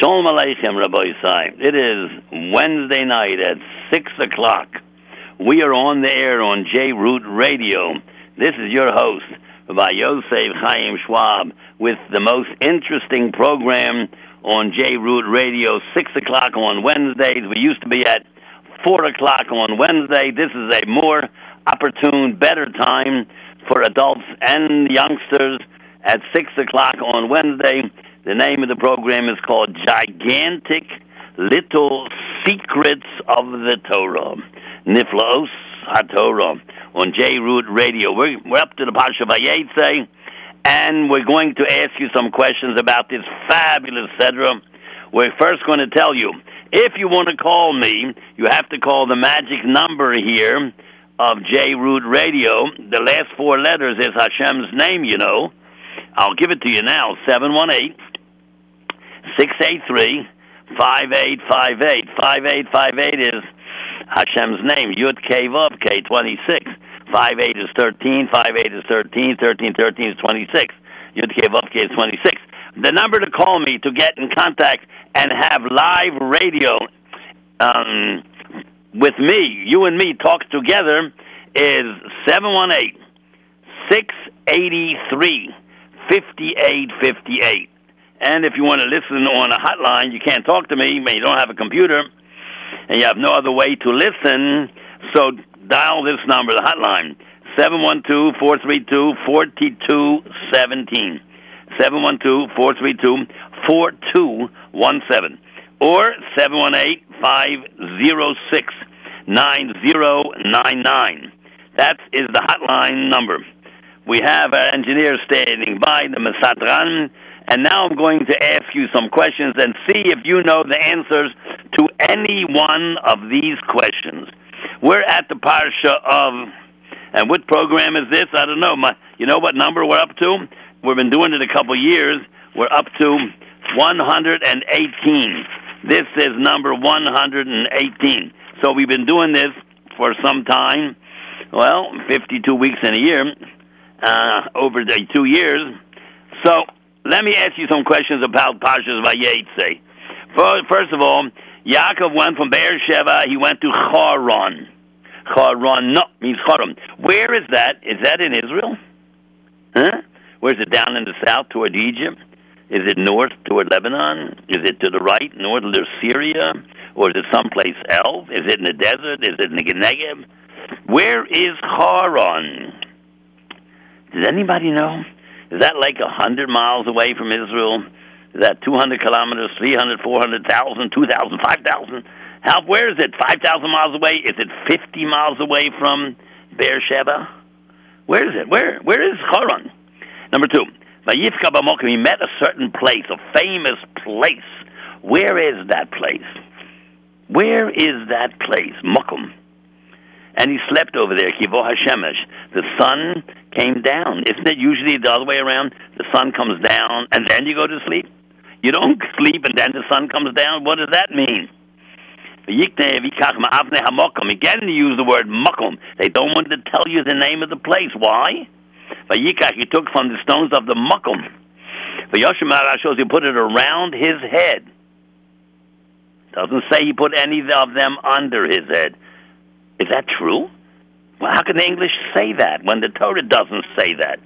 Shalom Aleichem, Rabbosai. It is Wednesday night at 6 o'clock. We are on the air on J Root Radio. This is your host, Rabbi Yosef Chaim Schwab, with the most interesting program on J Root Radio, 6 o'clock on Wednesdays. We used to be at 4 o'clock on Wednesday. This is a more opportune, better time for adults and youngsters at 6 o'clock on Wednesday. The name of the program is called Gigantic Little Secrets of the Torah. Niflaos HaTorah on J Root Radio. We're, we're up to the Pasha Vayetze, and we're going to ask you some questions about this fabulous Sedra. We're first going to tell you if you want to call me, you have to call the magic number here of J Root Radio. The last four letters is Hashem's name, you know. I'll give it to you now 718 683 5858. 5858 is Hashem's name. Yud K K 26. 58 is 13. 58 is 13. 13 13 is 26. Yud K K is 26. The number to call me to get in contact and have live radio um, with me, you and me talk together, is 718 683 5858. And if you want to listen on a hotline, you can't talk to me, but you don't have a computer, and you have no other way to listen, so dial this number, the hotline, 712 432 4217. 712 432 4217. Or 718 506 9099. That is the hotline number. We have our engineer standing by, the Masatran, and now I'm going to ask you some questions and see if you know the answers to any one of these questions. We're at the Parsha of, and what program is this? I don't know. My, you know what number we're up to? We've been doing it a couple years. We're up to 118. This is number 118. So we've been doing this for some time. Well, 52 weeks in a year, uh, over the two years. So let me ask you some questions about Pashas Vayetze. First of all, Yaakov went from Beersheba. He went to Charon. Charon, no, means Charon. Where is that? Is that in Israel? Huh? Where is it down in the south toward Egypt? Is it north toward Lebanon? Is it to the right, north of Syria? Or is it someplace else? Is it in the desert? Is it in the Negev? Where is Haran? Does anybody know? Is that a hundred miles away from Israel? Is that 200 kilometers, 300, 400,000, 2,000, 5,000? How, where is it? 5,000 miles away? Is it 50 miles away from Beersheba? Where is it? Where? Where is Haran? Number two, Vayifka B'mokim, he met a certain place, a famous place. Where is that place? Where is that place? Mokum. And he slept over there, Kivo Hashemesh. The sun came down. Isn't it usually the other way around? The sun comes down and then you go to sleep? You don't sleep and then the sun comes down. What does that mean? Again, they use the word makom. They don't want to tell you the name of the place. Why? Vayikach, he took from the stones of the makom. Vayoshem shows he put it around his head. Doesn't say he put any of them under his head. Is that true? Well, how can the English say that when the Torah doesn't say that?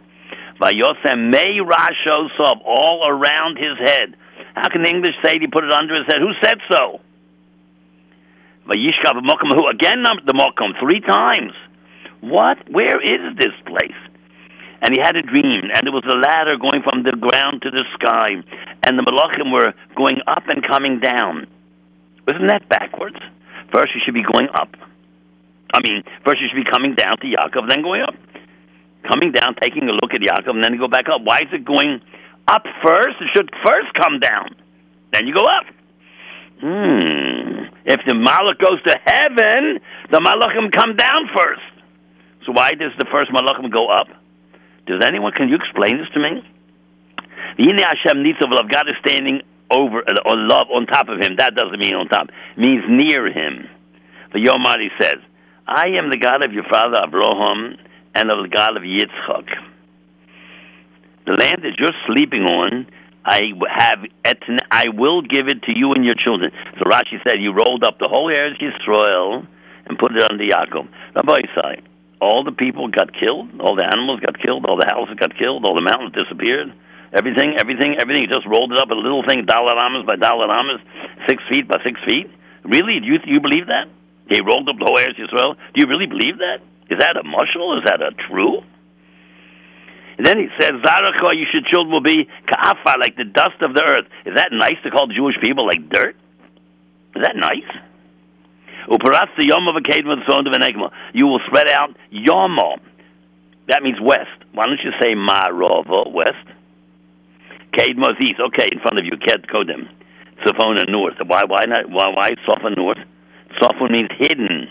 Vayosem may rasho sob all around his head. How can the English say he put it under his head? Who said so? Vayishkav who again the mokum three times. What? Where is this place? And he had a dream, and there was a ladder going from the ground to the sky, and the malachim were going up and coming down. Isn't that backwards? First, you should be going up. I mean, first you should be coming down to Yaakov, then going up. Coming down, taking a look at Yaakov, and then you go back up. Why is it going up first? It should first come down. Then you go up. Hmm. If the Malach goes to heaven, the Malachim come down first. So why does the first Malachim go up? Does anyone, can you explain this to me? The Yini Hashem Nitzavlav, God is standing over, uh, or love on top of him. That doesn't mean on top. It means near him. The Yomari says, I am the God of your father Abraham and of the God of Yitzchak. The land that you're sleeping on, I have I will give it to you and your children. So Rashi said he rolled up the whole Eretz Yisrael and put it under Yaakov. Rabbosai, all the people got killed, all the animals got killed, all the houses got killed, all the mountains disappeared. Everything, everything, everything. He just rolled it up a little thing, dollar by dollar six feet by six feet. Really? Do you, do you believe that? He rolled up the whole Eretz Yisrael. Do you really believe that? Is that a mushal? Is that a true? And then he says, Zaracha, you should children will be ka'afa, like the dust of the earth. Is that nice to call Jewish people like dirt? Is that nice? Uparas the yom of a cave the of an You will spread out yomo. That means west. Why don't you say marova, west? Kedmos east. Okay, in front of you, Ked Kodem. Safona north. Why? Why not? Why? Why Safon north? Safon means hidden.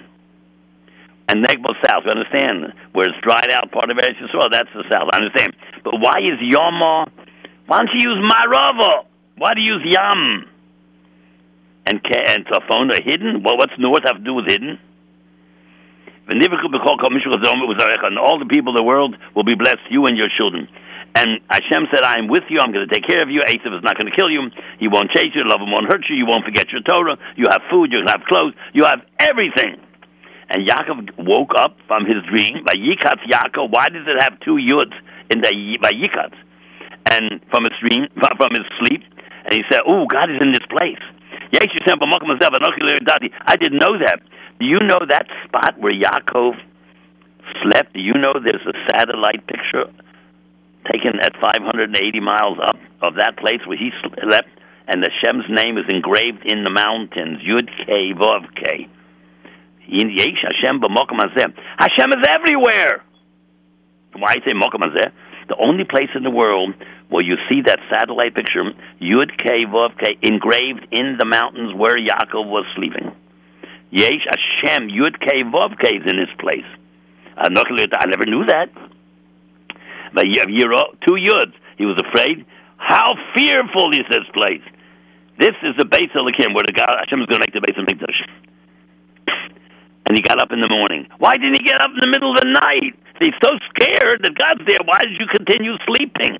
And Negbo south. You understand? Where it's dried out part of Eretz Yisrael, that's the south. I understand. But why is Yama? Why don't you use Marava? Why do you use Yam? And and Safon are hidden. Well, what's north have to do with hidden? And all the people of the world will be blessed, you and your children. And Hashem said, I am with you. I'm going to take care of you. Esav is not going to kill you. He won't chase you. Lavan won't hurt you. You won't forget your Torah. You have food. You have clothes. You have everything. And Yaakov woke up from his dream. By Yikatz Yaakov, why does it have two yuds in the by Yikatz? And from his dream, from his sleep, and he said, "Oh, God is in this place." I didn't know that. Do you know that spot where Yaakov slept? Do you know there's a satellite picture taken at 580 miles up of that place where he slept, and the Shem's name is engraved in the mountains. Yud K Vav K. Yesh Hashem b'mokom hazeh. Hashem is everywhere. Why say mokom hazeh? The only place in the world where you see that satellite picture, Yud K Vav K, engraved in the mountains where Yaakov was sleeping. Yesh Hashem Yud K Vav K is in this place. Uh, I never knew that. You have two yuds. He was afraid. How fearful is this place? This is the base of the Kim, where the God Hashem is going to make the base of Mikdash. And he got up in the morning. Why didn't he get up in the middle of the night? He's so scared that God's there. Why did you continue sleeping?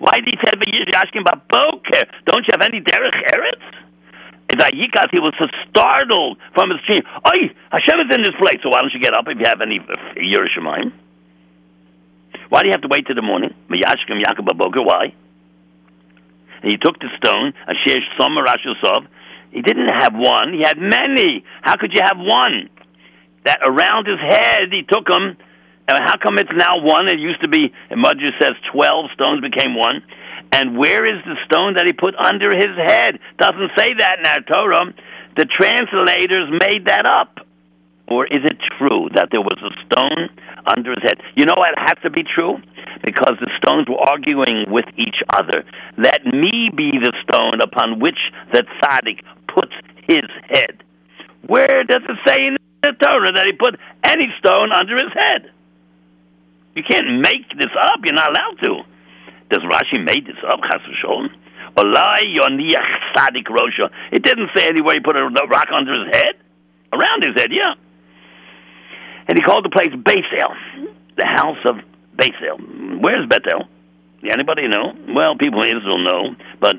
Why did he tell you're asking about boker? Don't you have any derech eretz? And Vayikas, he was so startled from his dream. Oh, Hashem is in this place, so why don't you get up if you have any Yerushalayim? Why do you have to wait till the morning? Mayashkim Yaakov Baboker. Why? And he took the stone, Asher Somer Rashusov. He didn't have one, he had many. How could you have one? That around his head, he took them. And how come it's now one? It used to be, and says 12 stones became one. And where is the stone that he put under his head? Doesn't say that in our Torah. The translators made that up. Or is it true that there was a stone under his head? You know what has to be true? Because the stones were arguing with each other. Let me be the stone upon which the tzaddik puts his head. Where does it say in the Torah that he put any stone under his head? You can't make this up. You're not allowed to. Does Rashi make this up, Chas v'sholem? It didn't say anywhere he put a rock under his head. Around his head, yeah. And he called the place Beisel, the house of Beisel. Where's Bethel? Anybody know? Well, people in Israel know, but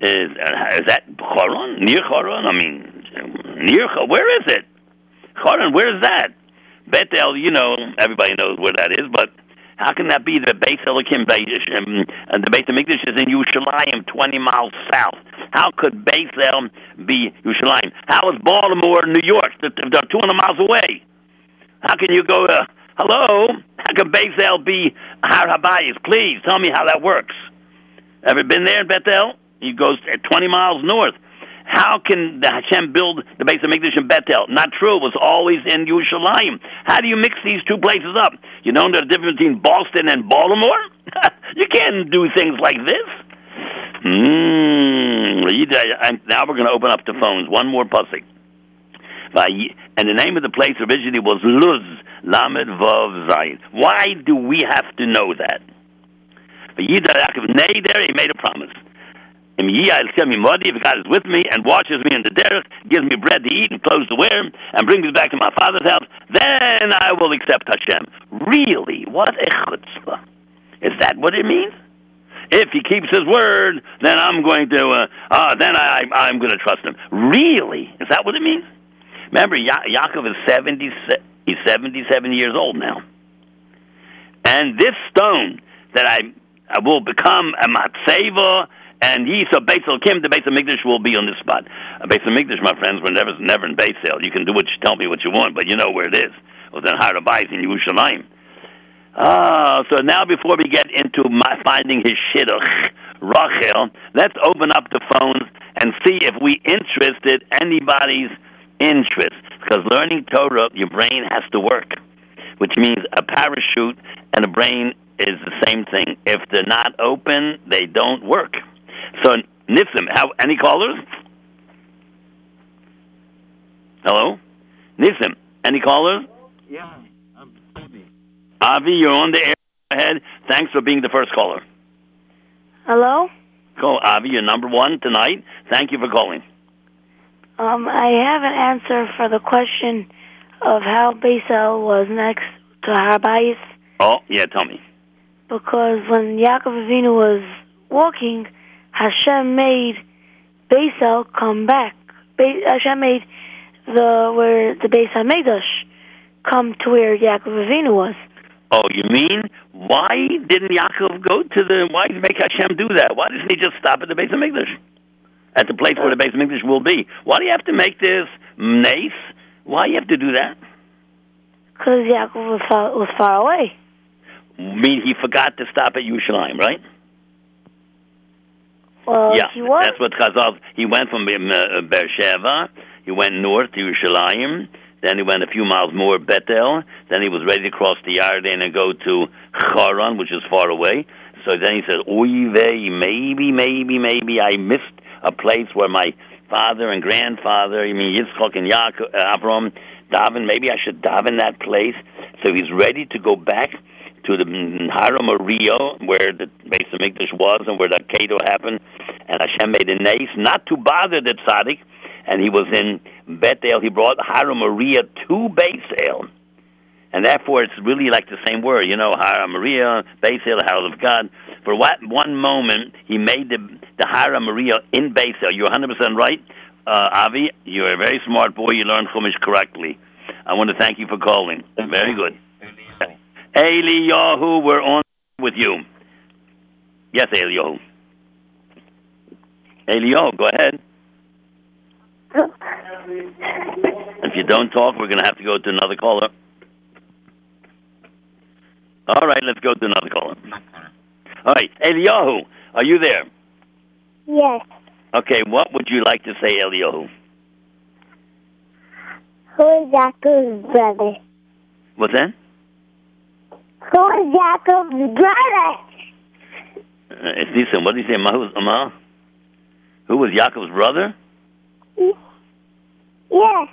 is, uh, is that Choron? Near Choron? I mean, near Where is it? Choron, where is that? Bethel, you know, everybody knows where that is, but how can that be the base Elikim and the of Mikdash is in Yerushalayim, 20 miles south? How could Bethel be Yerushalayim? How is Baltimore, New York? They're 200 miles away. How can you go, uh, hello? How can Bethel be Har Habayis? Please tell me how that works. Ever been there in Bethel? He goes 20 miles north. How can the Hashem build the base of Mikdash in Bethel? Not true. It was always in Yerushalayim. How do you mix these two places up? You know the difference between Boston and Baltimore? you can't do things like this. Mm, now we're going to open up the phones. One more pasuk. And the name of the place originally was Luz, Lamed Vav Zayin. Why do we have to know that? But there, he made a promise. If God is with me and watches me in the derech, gives me bread to eat and clothes to wear, and brings me back to my father's house, then I will accept Hashem. Really? What a chutzpah. Is that what it means? If he keeps his word, then I'm going to. Uh, uh, then I, I'm going to trust him. Really? Is that what it means? Remember, ya- Yaakov is seventy. He's seventy-seven years old now, and this stone that I, I will become a matzeva and ye so Beis Kim, the Beis Mikdash will be on this spot. A Beis Mikdash, my friends, were never never in Beis You can do what you tell me what you want, but you know where it is. It was in Harabais in Yerushalayim. Ah, so now before we get into my finding his shidduch, Rachel, let's open up the phones and see if we interested anybody's interest. Because learning Torah, your brain has to work, which means a parachute and a brain is the same thing. If they're not open, they don't work. So Nissim, how any callers? Hello, Nissim, any callers? Yeah, I'm Avi. Avi, you're on the air. Ahead. Thanks for being the first caller. Hello. Call Avi, you're number one tonight. Thank you for calling. Um, I have an answer for the question of how Beisel was next to Harabais. Oh, yeah, tell me. Because when Yaakov Avinu was walking, Hashem made Beisel come back. Be- Hashem made the where the Beis Hamikdash come to where Yaakov Avinu was. Oh, you mean why didn't Yaakov go to the? Why did make Hashem do that? Why doesn't he just stop at the Beis Hamikdash, at the place where the base of English will be? Why do you have to make this nace? Why do you have to do that? Because Yaakov was far, was far away. mean he forgot to stop at Yerushalayim, right? Well, yeah, he was. that's what Chazal. He went from uh, Beersheba. He went north to Yerushalayim. Then he went a few miles more, Bethel. Then he was ready to cross the Yarden and go to Charan, which is far away. So then he said, Oy vey, maybe, maybe, maybe I missed a place where my father and grandfather, I mean Yitzchak and Yaakov, uh, Avram, daven. Maybe I should daven that place. So he's ready to go back to the Har HaMoriah, where the Beis Hamikdash was and where the Kedo happened, and Hashem made a nace not to bother the tzaddik, and he was in Bethel. He brought Har HaMoriah to Beisel, and therefore it's really like the same word, you know, Har HaMoriah, the house of God. For what one moment he made the the Har HaMoriah in Beisel. You're 100 percent right, uh, Avi. You're a very smart boy. You learned Chumash correctly. I want to thank you for calling. Very good. Eliyahu, we're on with you. Yes, Eliyahu. Eliyahu, go ahead. If you don't talk, we're going to have to go to another caller. All right, let's go to another caller. All right, Eliyahu, are you there? Yes. Okay, what would you like to say, Eliyahu? Who is Jacob's brother? What's that? Who is Jacob's brother? Uh, it's decent. What did he say? Mahu, Ama? Who was Yaakov's brother? Yes.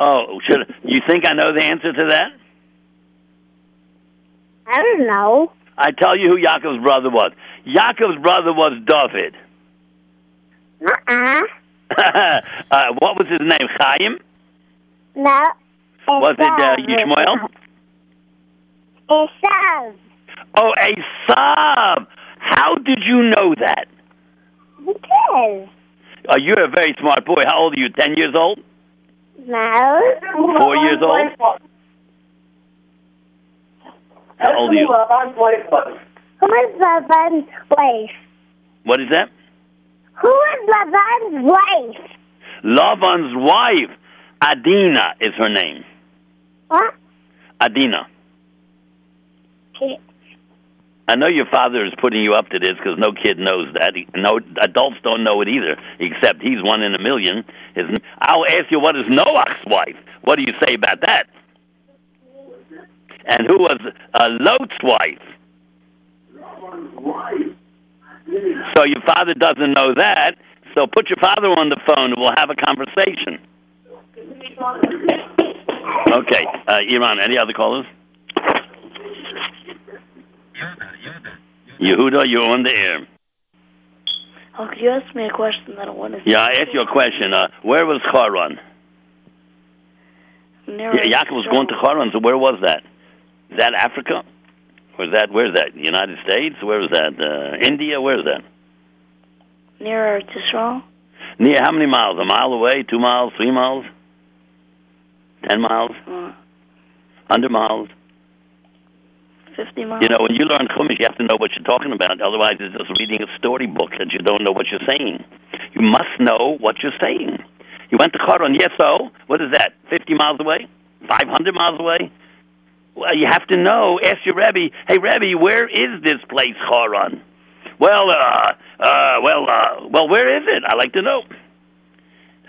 Oh, should you think I know the answer to that? I don't know. I tell you who Yaakov's brother was. Yaakov's brother was David. Uh-uh. uh, what was his name? Chaim? No. Was it uh. Yishmael? Esav. Oh, Esav. How did you know that? Because. Oh, you're a very smart boy. How old are you? Ten years old? No. Four years old? How old are you? Who is Laban's wife? What is that? Who is Laban's wife? Lavan's wife, Adina, is her name. What? Adina. I know your father is putting you up to this because no kid knows that. He, no adults don't know it either, except he's one in a million. His, I'll ask you, what is Noah's wife? What do you say about that? And who was uh, Lot's wife? So your father doesn't know that. So put your father on the phone and we'll have a conversation. Okay, uh, Iran. Any other callers? Yehuda, you're on the air. Oh, could you ask me a question that I want to Yeah, I asked you a question. Uh, where was Haran? Yeah, Yaakov was going to Haran, so where was that? Is that Africa? Was that where's that? United States? Where's that? Uh, India? Where's that? Near Eretz Yisrael. Near how many miles? A mile away? Two miles? Three miles? Ten miles? Uh, Hundred miles? 50 miles. You know, when you learn Chumash, you have to know what you're talking about. Otherwise, it's just reading a storybook that you don't know what you're saying. You must know what you're saying. You went to Charon, yes, so? What is that? 50 miles away? 500 miles away? Well, you have to know. Ask your Rebbe, hey, Rebbe, where is this place, Charon? Well, uh, uh, well, uh, well, where is it? I'd like to know.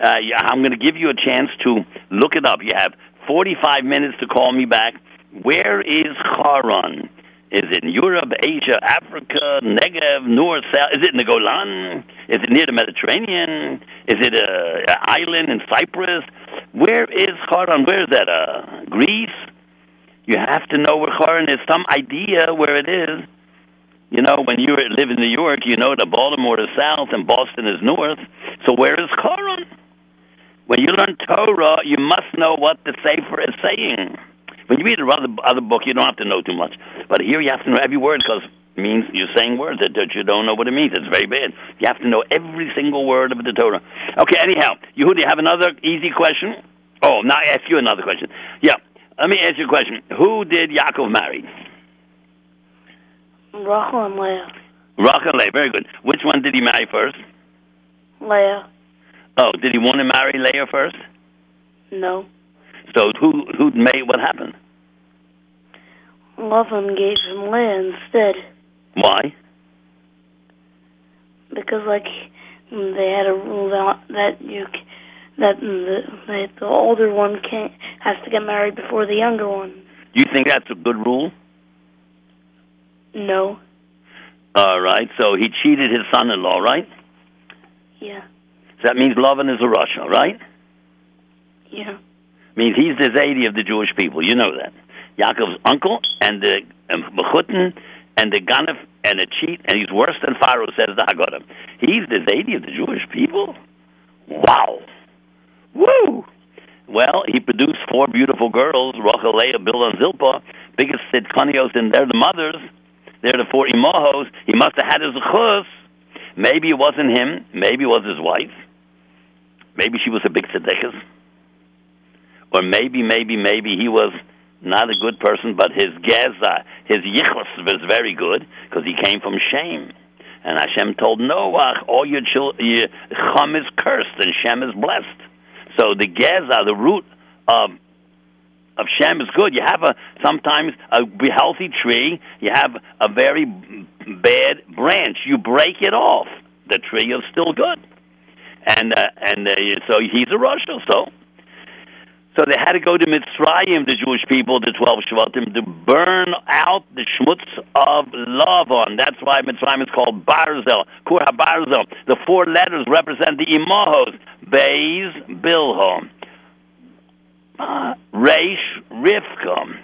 Uh, yeah, I'm going to give you a chance to look it up. You have 45 minutes to call me back. Where is Charon? Is it in Europe, Asia, Africa, Negev, North, South? Is it in the Golan? Is it near the Mediterranean? Is it a, a island in Cyprus? Where is Charon? Where is that? Uh, Greece? You have to know where Charon is. Some idea where it is. You know, when you live in New York, you know that Baltimore is south and Boston is north. So where is Charon? When you learn Torah, you must know what the Sefer is saying. When you read a other, other book, you don't have to know too much. But here you have to know every word because it means you're saying words that, that you don't know what it means. It's very bad. You have to know every single word of the Torah. Okay, anyhow, Yehudi, you have another easy question? Oh, now I ask you another question. Let me ask you a question. Who did Yaakov marry? Rachel and Leah. Rachel and Leah. Very good. Which one did he marry first? Leah. Oh, did he want to marry Leah first? No. So who who made what happened? Lavan gave him Leah instead Why? because, like, they had a rule that, that you that the, that the older one can't has to get married before the younger one. Do You think that's a good rule? No. All right. So he cheated his son-in-law, right? Yeah. So that means Lavan is a rasha, right? Yeah. Means he's the Zaidi of the Jewish people. You know that. Yaakov's uncle and the um, Mechutin and the Ganef and the cheat, and he's worse than Pharaoh, says the Haggadah. He's the Zaidi of the Jewish people? Wow. Woo! Well, he produced four beautiful girls, Rachel, Leah, Bilhah, Zilpah, biggest tzidkanios, and they're the mothers. They're the four imahos. He must have had his chus. Maybe it wasn't him. Maybe it was his wife. Maybe she was a big tzedekah. Or maybe, maybe, maybe he was not a good person, but his geza, his yichus was very good because he came from Shem. And Hashem told Noah, all your, chil- your Cham is cursed and Shem is blessed. So the geza, the root of of Shem is good. You have a sometimes a healthy tree. You have a very bad branch. You break it off. The tree is still good, and uh, and uh, so he's a rasha. So so they had to go to Mitzrayim, the Jewish people, the twelve Shvatim, to burn out the schmutz of Lavan. That's why Mitzrayim is called Barzel, Kur HaBarzel. The four letters represent the Imahos, Beis, Bilhah uh, Reish Rivka,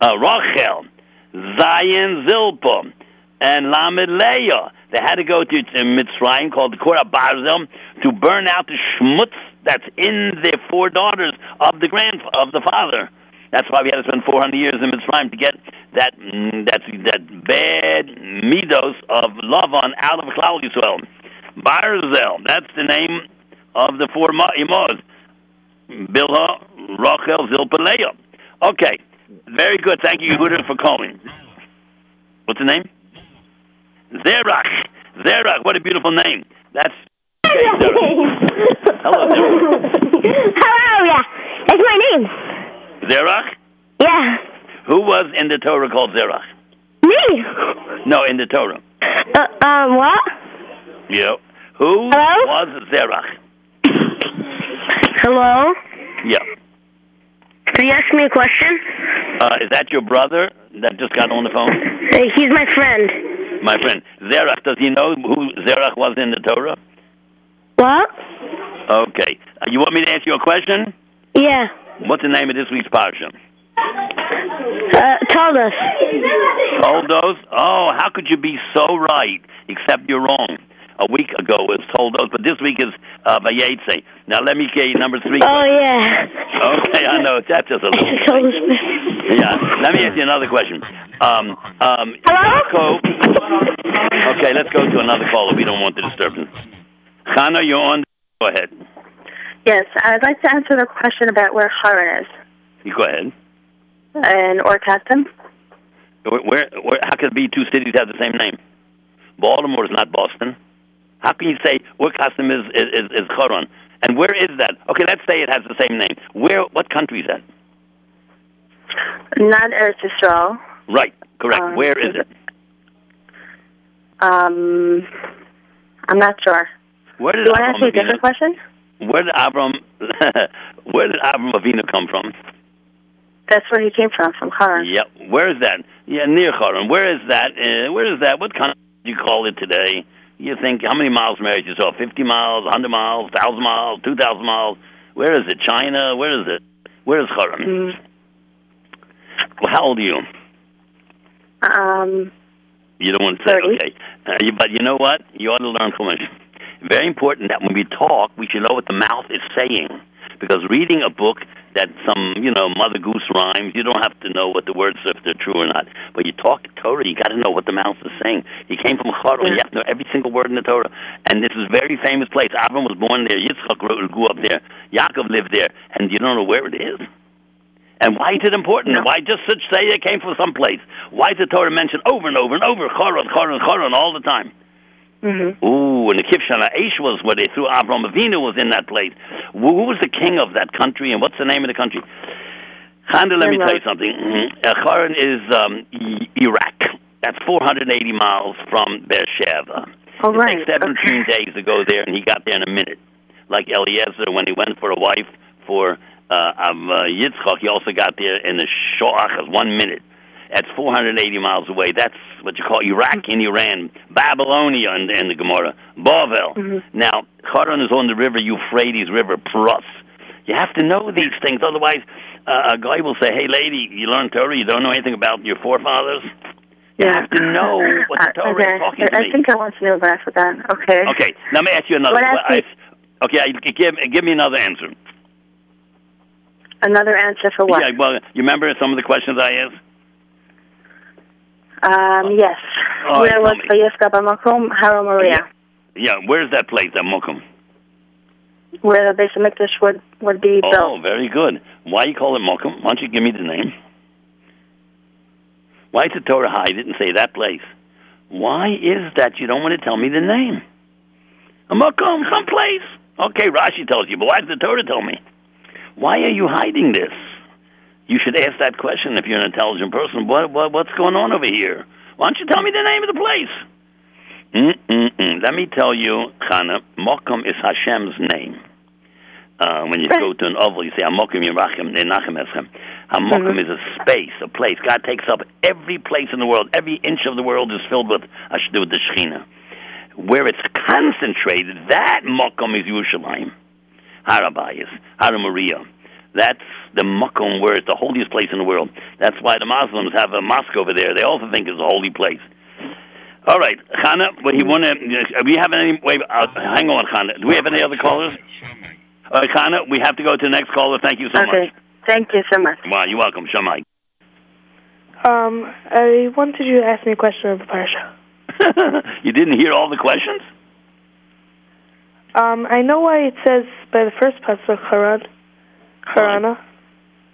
uh, Rachel, Zayin Zilpah, and Lamed Leah. They had to go to, to Mitzrayim, called the Korah Barzel, to burn out the schmutz that's in the four daughters of the grand of the father. That's why we had to spend 400 years in Mitzrayim to get that mm, that that bad midos of Lavan out of Klal Yisrael. Barzel, that's the name of the four imos. Bilha, Rachel, Zilpah. Okay, very good. Thank you, Yehuda, for calling. What's the name? Zerach. Zerach. What a beautiful name. That's okay, Hello, Zerach. Hello, yeah. That's my name. Zerach. Yeah. Who was in the Torah called Zerach? Me. No, in the Torah. Uh, um, what? Yeah. Who Hello? was Zerach? Hello? Yeah. Can you ask me a question? Uh, is that your brother that just got on the phone? Uh, he's my friend. My friend. Zerach, does he know who Zerach was in the Torah? What? Okay. Uh, you want me to ask you a question? Yeah. What's the name of this week's parsha? Uh, told us. Toldos? Oh, how could you be so right, except you're wrong? A week ago was told Toldos, but this week is uh, Vayetze. Now let me get you number three. Oh, yeah. Okay, I know. That's just a little... told us. Yeah. Let me ask you another question. Um, um, Hello? Yaakov- Okay, let's go to another caller. We don't want the disturbance. Chana, you're on. Go ahead. Yes, I'd like to answer the question about where Haran is. You go ahead. In Orcastum? Where, where, where? How could it be two cities have the same name? Baltimore is not Boston. How can you say where custom is is is, is Choron? And where is that? Okay, let's say it has the same name. Where? What country is that? Not Eretz Yisrael. Right. Correct. Um, where is it? Um, I'm not sure. Where did Do you want to ask me a different question? Where did Abram? where did Abram Avinu come from? That's where he came from, from Haran. Yep. Where is that? Yeah, near Choron. Where is that? Uh, where is that? What country do you call it today? You think how many miles from Eretz Yisrael? Fifty miles, hundred miles, thousand miles, two thousand miles. Where is it? China? Where is it? Where is Choron? Mm, Well, how old are you? um, You don't want to say, Thirty. okay. Uh, you, but you know what? You ought to learn Chumash. Very important that when we talk, we should know what the mouth is saying. Because reading a book that some, you know, Mother Goose rhymes, you don't have to know what the words are, if they're true or not. But you talk Torah, you got to know what the mouth is saying. He came from Charo, you have to know every single word in the Torah. And this is a very famous place. Avram was born there. Yitzchak grew grew up there. Yaakov lived there, and you don't know where it is. And why is it important? No. Why just such say it came from someplace? Why is the Torah mentioned over and over and over, Choron, Choron, Choron, all the time? Hmm Ooh, and the Kivshana Aish was where they threw Avram Avinu was in that place. Who who was the king of that country, and what's the name of the country? Chana, let me tell you something. Mhm. Uh, Choron is um, Iraq. That's 480 miles from Beersheba. All it right. takes 17 okay. days to go there, and he got there in a minute. Like Eliezer, when he went for a wife for uh, um, uh, Yitzchak, he also got there in the Shoach, one minute. That's 480 miles away. That's what you call Iraq in Iran, Babylonia in the Gemara, Bavel. Mhm. Now, Haran is on the river Euphrates River, Prus. You have to know these things, otherwise, uh, a guy will say, "Hey, lady, you learn Torah, you don't know anything about your forefathers." You Yeah. have to know what the Uh, Torah okay. is talking to I, me. I think I want to know, but I forgot. Okay. Okay, let me ask you another. I- okay, give give me another answer. Another answer for what? Yeah, well, you remember some of the questions I asked? Um, yes. All Where was. Vayifka Bamakom, Har HaMoriah? Yeah, where's that place, that Mokum? Where the base of Mikdash would, would be Oh, built. Oh, very good. Why you call it Mokum? Why don't you give me the name? Why did the Torah hide it and say that place? Why is that you don't want to tell me the name? A Mokum, someplace. Okay, Rashi tells you, but why did the Torah tell me? Why are you hiding this? You should ask that question if you're an intelligent person. What, what what's going on over here? Why don't you tell me the name of the place? Mm-mm-mm. Let me tell you, Chana, Mokum is Hashem's name. Uh, when you go to an avel, you say Hamokim Yerachim Nenachem Eschem. Hamokim mm-hmm. is a space, a place. God takes up every place in the world. Every inch of the world is filled with Ash- with the Shechina. Where it's concentrated, that Mokum is Yerushalayim. Harabayas, Haramaria. That's the Mokum where it's the holiest place in the world. That's why the Muslims have a mosque over there. They also think it's a holy place. All right, Chana, what you want to? We have any? Wait, uh, hang on, Chana. Do we have any other callers? All right, Chana, we have to go to the next caller. Thank you so much. okay. Thank you so much. much. Wow, you're welcome, Shamai. Um, I wanted you to ask me a question of the parsha. you didn't hear all the questions? Um, I know why it says by the first pasuk Haran, Harana,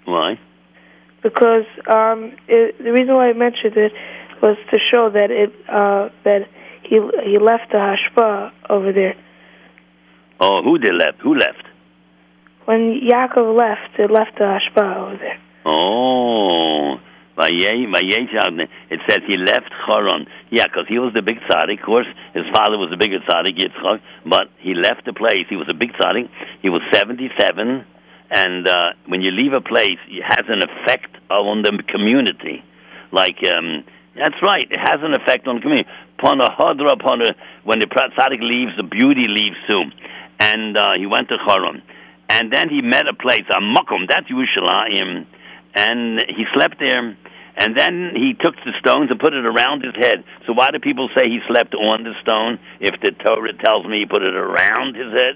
Why? because um, it, the reason why I mentioned it was to show that it uh, that he he left the hashpa over there. Oh, who did left? Who left? When Yaakov left, it left the hashpa over there. Oh, it says he left Haran. Yeah, because he was the big tzaddik. Of course, his father was the bigger tzaddik, Yitzchak, but he left the place. He was a big tzaddik. He was 77, and uh, when you leave a place, it has an effect on the community. Like, um, that's right, it has an effect on the community. Upon a hadra, upon a, when the tzaddik leaves, the beauty leaves too. And uh, he went to Haran. And then he met a place, a Makom, that's Yerushalayim and he slept there. And then he took the stones and put it around his head. So why do people say he slept on the stone if the Torah tells me he put it around his head?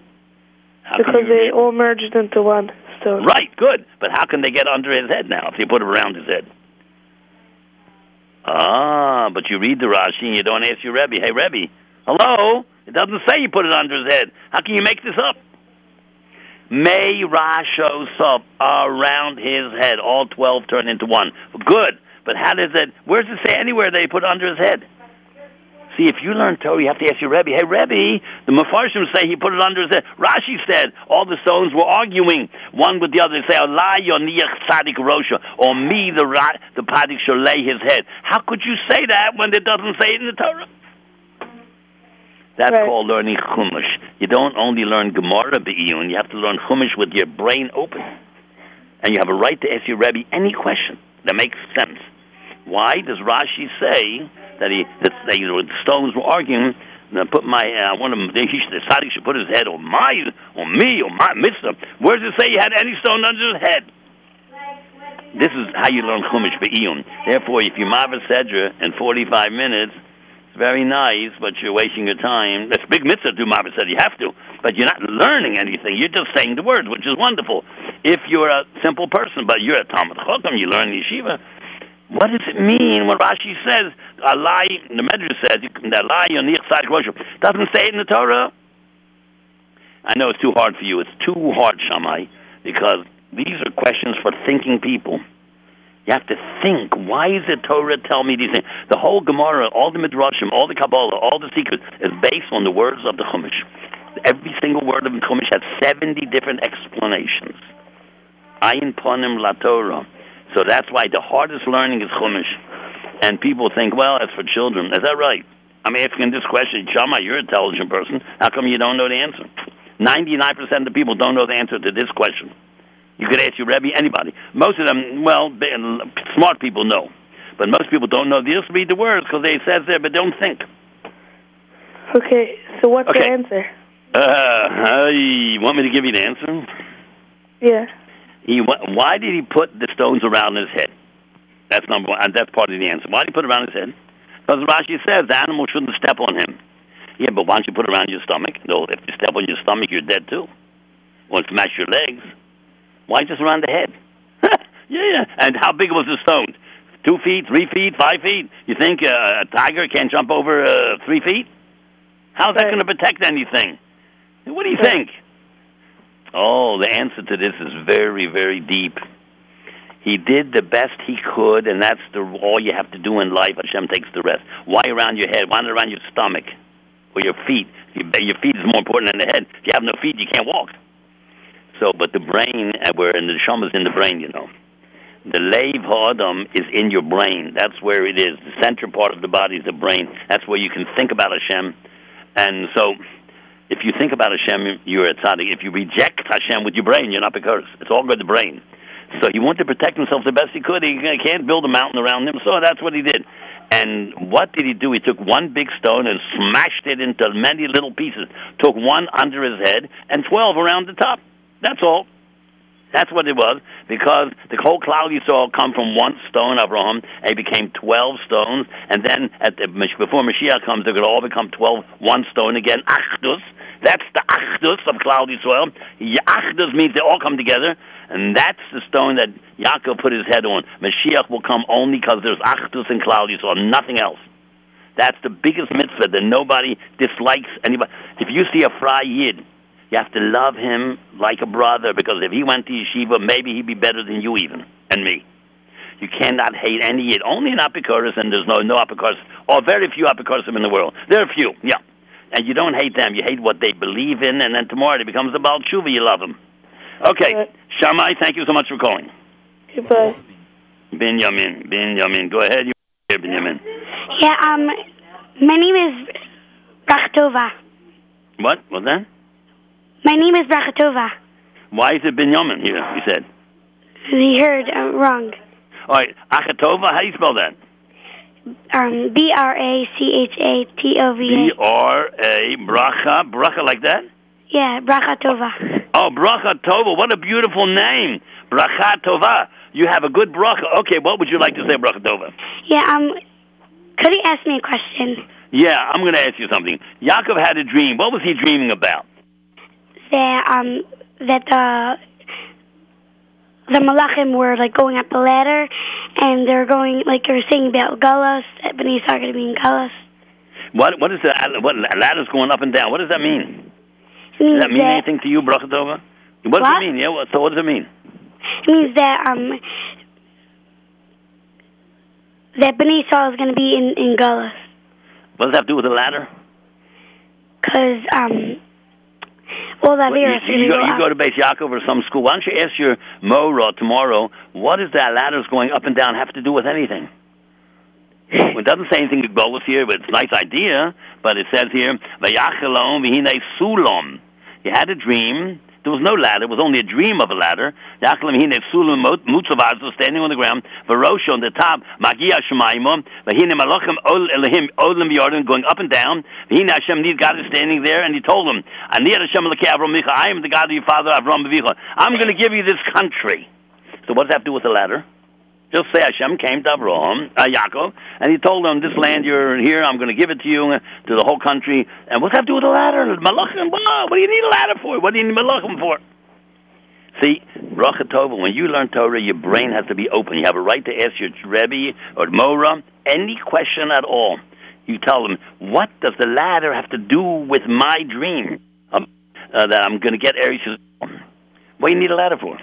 How Because they all merged into one stone. Right, good. But how can they get under his head now if you put it around his head? Ah, but you read the Rashi and you don't ask your Rebbe, hey, Rebbe, hello? It doesn't say you put it under his head. How can you make this up? May Rasho up around his head. All 12 turn into one. Good. But how does it, where does it say anywhere they put under his head? See, if you learn Torah, you have to ask your Rebbe, hey, Rebbe, the Mepharshim say he put it under his head. Rashi said all the stones were arguing one with the other. They say, Allah yoniach tzadik rosha, or me, the, ra- the padik, shall lay his head. How could you say that when it doesn't say it in the Torah? That's Right. called learning Chumash. You don't only learn Gemara be'iyun, you have to learn Chumash with your brain open. And you have a right to ask your Rebbe any question that makes sense. Why does Rashi say that he that they, the stones were arguing? And I put my uh, one of them. He should, the tzaddik should put his head on my on me or my mitzvah. Where does it say he had any stone under his head? This is how you learn Chumash be'iyun. Therefore, if you marva sedra in 45 minutes, it's very nice, but you're wasting your time. That's big mitzvah to do marva sedra. You have to, but you're not learning anything. You're just saying the words, which is wonderful. If you're a simple person, but you're a Talmud Chacham, you learn yeshiva. What does it mean when Rashi says Allah? The Medrash says Allah yonich tzadik roshu. Doesn't say it in the Torah. I know it's too hard for you. It's too hard, Shammai, because these are questions for thinking people. You have to think. Why is the Torah tell me these things? The whole Gemara, all the Midrashim, all the Kabbalah, all the secrets is based on the words of the Chumash. Every single word of the Chumash has 70 different explanations. Ayin ponim la Torah. So that's why the hardest learning is Chumash. And people think, well, that's for children. Is that right? I'm asking this question. Shama, you're an intelligent person. How come you don't know the answer? 99% of the people don't know the answer to this question. You could ask your Rebbe, anybody. Most of them, well, smart people know. But most people don't know. They just read the words because they says there, but don't think. Okay, so what's Okay. the answer? Uh, you want me to give you the answer? Yeah. He, why did he put the stones around his head? That's number one. and That's part of the answer. Why did he put it around his head? Because Rashi says the animal shouldn't step on him. Yeah, but why don't you put it around your stomach? No, if you step on your stomach, you're dead too. Or smash your legs. Why just around the head? yeah, yeah. And how big was the stone? Two feet, three feet, five feet? You think uh, a tiger can't jump over uh, three feet? How's that going to protect anything? What do you think? Oh, the answer to this is very, very deep. He did the best he could, and that's the all you have to do in life. Hashem takes the rest. Why around your head? Why not around your stomach or your feet? Your, feet is more important than the head. If you have no feet, you can't walk. So, but the brain, uh, where the neshama is in the brain, you know. The lave ha'adam is in your brain. That's where it is. The central part of the body is the brain. That's where you can think about Hashem. And so, if you think about Hashem, you're a tzaddik. If you reject Hashem with your brain, you're not because it's all good the brain. So he wanted to protect himself the best he could. He can't build a mountain around him, so that's what he did. And what did he do? He took one big stone and smashed it into many little pieces. Took one under his head and twelve around the top. That's all. That's what it was, because the whole cloud you saw come from one stone, Abraham, and it became 12 stones, and then at the, before Mashiach comes, they're going to all become 12, one stone again, Achdus. That's the Achdus of Klal Yisrael. Achdus means they all come together, and that's the stone that Yaakov put his head on. Mashiach will come only because there's Achdus in Klal Yisrael, nothing else. That's the biggest mitzvah that nobody dislikes anybody. If you see a Fry Yid, you have to love him like a brother because if he went to yeshiva, maybe he'd be better than you even and me. You cannot hate any yid. Only an apikoros, and there's no no apikoros, or very few apikoros in the world. There are few, yeah. And you don't hate them. You hate what they believe in, and then tomorrow it becomes a Baal Tshuva. You love them. Okay, Right. Shammai, thank you so much for calling. Goodbye. Benjamin, Benjamin, go ahead. You here, Benjamin. Yeah, um, my name is Brachatova. What was that? My name is Brachatova. Why is it Benjamin here? You said. He heard uh, wrong. All right, Achatova. How do you spell that? Um, B R A C H A T O V B A. R A bracha bracha like that. Yeah, Brachatova. Oh, bracha tova. What a beautiful name, bracha tova. You have a good bracha. Okay, what would you like to say, bracha tova? Yeah, um, could you ask me a question? Yeah, I'm going to ask you something. Yaakov had a dream. What was he dreaming about? That um, that the the Malachim were like going up the ladder, and they're going like you were saying about Gullus. That Bnei Yisrael are going to be in Gullus. What what is the what ladder's going up and down? What does that mean? It means Does that mean that, anything to you, Brachatova? What does it mean? Yeah. What, so what does it mean? It means that um that Bnei is going to be in in Gullus What does that have to do with the ladder? because um Well, you, going you, to go, you go to Beis Yaakov or some school. Why don't you ask your Mora tomorrow? What does that ladder's going up and down have to do with anything? Well, it doesn't say anything to Golas here, but it's a nice idea. But it says here, "Vayachelom v'hinei sulam." You had a dream. There was no ladder. It was only a dream of a ladder. Standing on the ground. Varosho on the top. Magia malachim olim going up and down. V'hinei Hashem need God is standing there, and he told him, "Ani Hashem l'kei Avram Micha. I am the God of your father Avram Avicha. I'm going to give you this country." So what does that have to do with the ladder? Just say Hashem came to Abraham, uh, Yaakov, and he told him, "This land you're here, I'm going to give it to you, to the whole country." And what's that to do with the ladder? Malachim? What do you need a ladder for? What do you need Malachim for? See, Bracha Tova, when you learn Torah, your brain has to be open. You have a right to ask your Rebbe or Mora any question at all. You tell them, "What does the ladder have to do with my dream um, uh, that I'm going to get Eretz What do you need a ladder for?"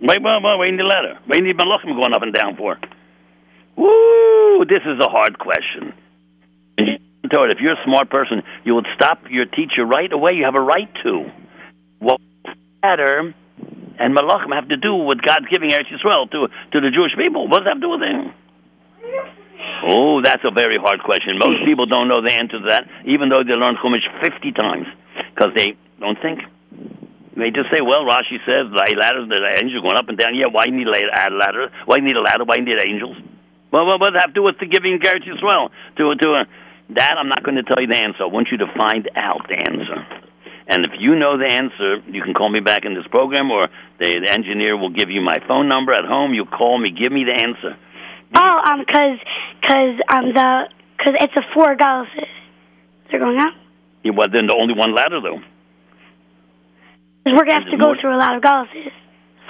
Wait, wait, wait, wait, need a ladder. What do you Malachim going up and down for? Woo! This is a hard question. If you're a smart person, you would stop your teacher right away. You have a right to. What ladder and Malachim have to do with God's giving Eretz Yisrael to to the Jewish people? What does that have to do with it? Oh, that's a very hard question. Most people don't know the answer to that, even though they learn Chumash 50 times, because they don't think. They just say, well, Rashi says the ladders, the angels going up and down. Yeah, why you need a ladder? Why you need a ladder? Why you need angels? Well, what does that have to do with the giving Eretz well? To, to, uh, that I'm not going to tell you the answer. I want you to find out the answer. And if you know the answer, you can call me back in this program, or the, the engineer will give you my phone number at home. You call me, give me the answer. Oh, um, cause, cause um the cause it's a four Gulluses. They're going up. Yeah, well, then the only one ladder though. 'Cause we're gonna have to go more- through a lot of Gulluses.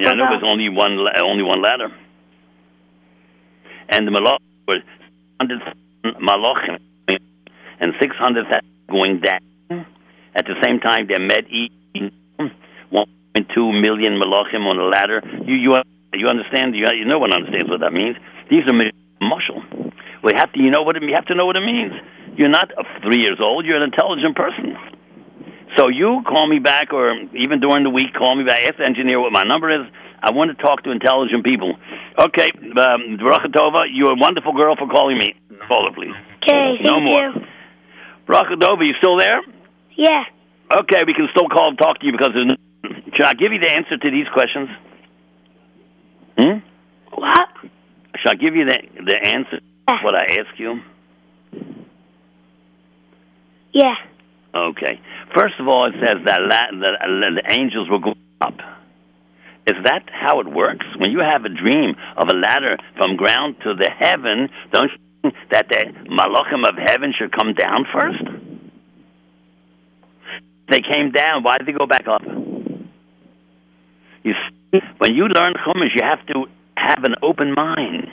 Yeah, I know there's only one la- only one ladder. And the malach were hundred malachim and six hundred going down. At the same time, they met one point two million malachim on a ladder. You you you understand? You you no one understands what that means. These are muscle. We have to you know what it, you have to know what it means. You're not uh, three years old. You're an intelligent person. So you call me back, or even during the week, call me back. Ask the engineer what my number is. I want to talk to intelligent people. Okay, um, you're a wonderful girl for calling me. Call her, please. Okay, No thank more. you. Bracha Tova, you still there? Yeah. Okay, we can still call and talk to you because there's no, should I give you the answer to these questions? Hmm? What? Should I give you the the answer? Yeah. What I ask you? Yeah. Okay. First of all, it says that la- the, the angels will go up. Is that how it works? When you have a dream of a ladder from ground to the heaven, don't you think that the malachim of heaven should come down first? They came down. Why did they go back up? You see, when you learn Chumash, you have to have an open mind.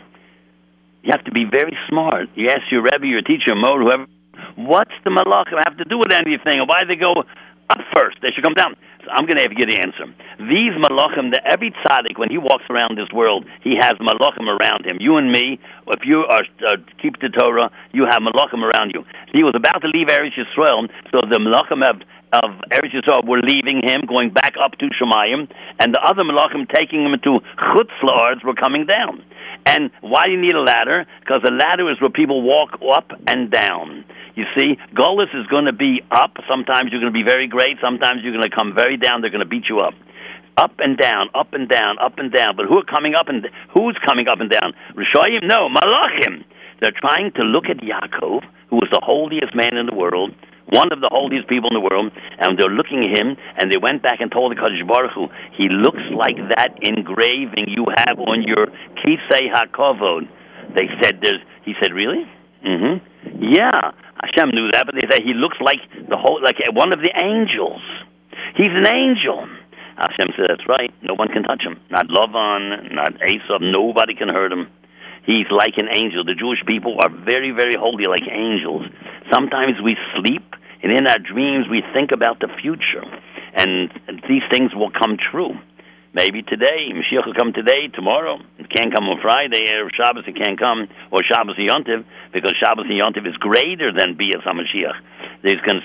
You have to be very smart. You ask your Rebbe, your teacher, Mo, whoever, what's the malachim have to do with anything? Or why they go up first? They should come down. So I'm going to have you the answer. These malachim, the, every tzaddik, when he walks around this world, he has malachim around him. You and me, if you are uh, keep the Torah, you have malachim around you. He was about to leave Eretz Yisrael, so the malachim of of Eretz Yisrael were leaving him, going back up to Shemayim, and the other malachim taking him to Chutz La'aretz were coming down. And why do you need a ladder? Because a ladder is where people walk up and down. You see, Golis is going to be up. Sometimes you're going to be very great. Sometimes you're going to come very down. They're going to beat you up. Up and down, up and down, up and down. But who are coming up and who's coming up and down? Rishayim? No, Malachim. They're trying to look at Yaakov, who was the holiest man in the world, one of the holiest people in the world, and they're looking at him, and they went back and told the Kadosh Baruch Hu, he looks like that engraving you have on your Kisei HaKavod. They said, there's, he said, really? Mm-hmm. Yeah, Hashem knew that, but they said he looks like the whole, like one of the angels. He's an angel. Hashem said, that's right. No one can touch him. Not Lavan, not Esav. Nobody can hurt him. He's like an angel. The Jewish people are very, very holy, like angels. Sometimes we sleep, and in our dreams we think about the future, and these things will come true. Maybe today, Mashiach will come today, tomorrow. It can't come on Friday, or Shabbos it can't come, or Shabbos Yontiv, because Shabbos Yontiv is greater than Bias HaMashiach.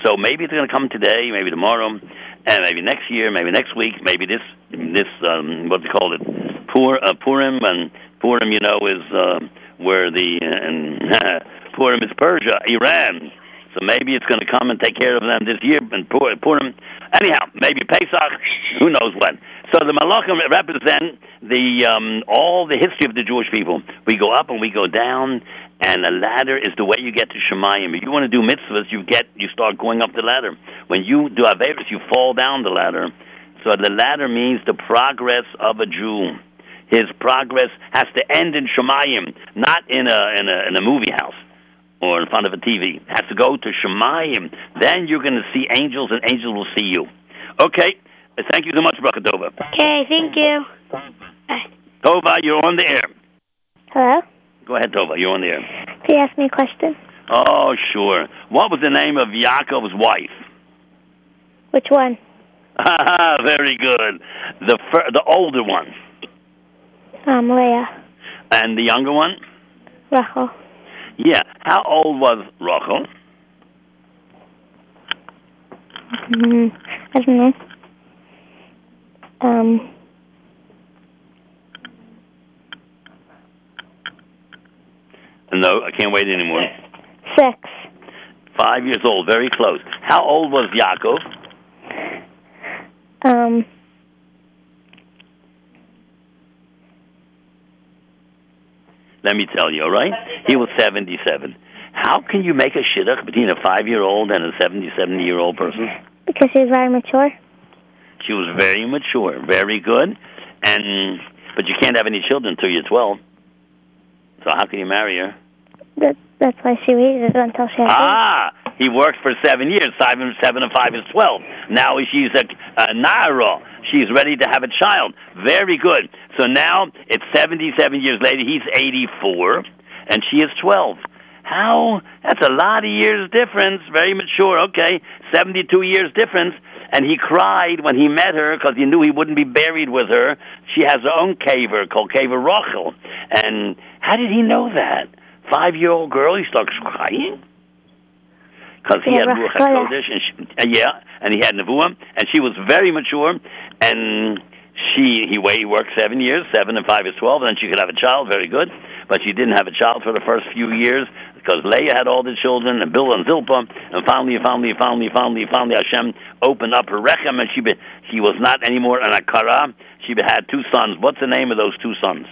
So maybe it's going to come today, maybe tomorrow, and maybe next year, maybe next week, maybe this, this um, what they call it, Pur, uh, Purim, and Purim, you know, is uh, where the, and Purim is Persia, Iran. So maybe it's going to come and take care of them this year, and pour them. anyhow, maybe Pesach, who knows when. So the Malachim represent the um, all the history of the Jewish people. We go up and we go down, and a ladder is the way you get to Shemayim. If you want to do mitzvahs, you get you start going up the ladder. When you do averis, you fall down the ladder. So the ladder means the progress of a Jew. His progress has to end in Shemayim, not in a in a in a movie house or in front of a TV. Has to go to Shemayim. Then you're going to see angels, and angels will see you. Okay. Thank you so much, Bracha Tova. Okay, thank you. Tova, you're on the air. Hello? Go ahead, Tova. You're on the air. Can you ask me a question? Oh, sure. What was the name of Yaakov's wife? Which one? Very good. The fir- the older one. Um, Leah. And the younger one? Rachel. Yeah. How old was Rachel? Mm, I don't know. Um, No, I can't wait anymore. six. Five years old. Very close. How old was Yaakov? Um, Let me tell you, all right? He was 77. How can you make a shidduch between a five-year-old and a 77-year-old person? because she's very mature. She was very mature, very good, and but you can't have any children until you're 12. So how can you marry her? That, that's why she waited until she had Ah, he worked for seven years. Seven, seven and five is 12. Now she's a, a Nara. She's ready to have a child. Very good. So now it's 77 years later. He's 84, and she is 12. How? That's a lot of years difference. Very mature. Okay, 72 years difference. And he cried when he met her because he knew he wouldn't be buried with her. She has her own caver called Kever Rachel. And how did he know that? Five year old girl, he starts crying? Because he Yeah, had Ruach Rachel. HaKodesh, and she, uh, yeah, and he had Nevuah, and she was very mature, and she he wa- he worked seven years, seven and five is twelve, and then she could have a child, very good, but she didn't have a child for the first few years because Leah had all the children, and Bilhah and Zilpah, and finally, finally, finally, finally, finally, Hashem opened up her rechem, and she be, she was not anymore an akara. She had two sons. What's the name of those two sons?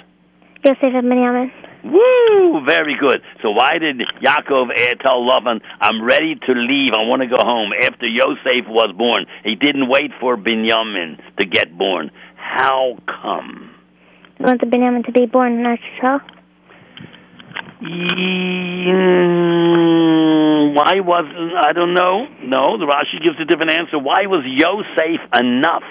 Yosef and Binyamin. Woo! Very good. So why did Yaakov tell Lavan, I'm ready to leave, I want to go home, after Yosef was born? He didn't wait for Binyamin to get born. How come? He wanted Binyamin to be born in Eretz Yisrael. Mm, Why wasn't, I don't know. No, the Rashi gives a different answer. Why was Yosef enough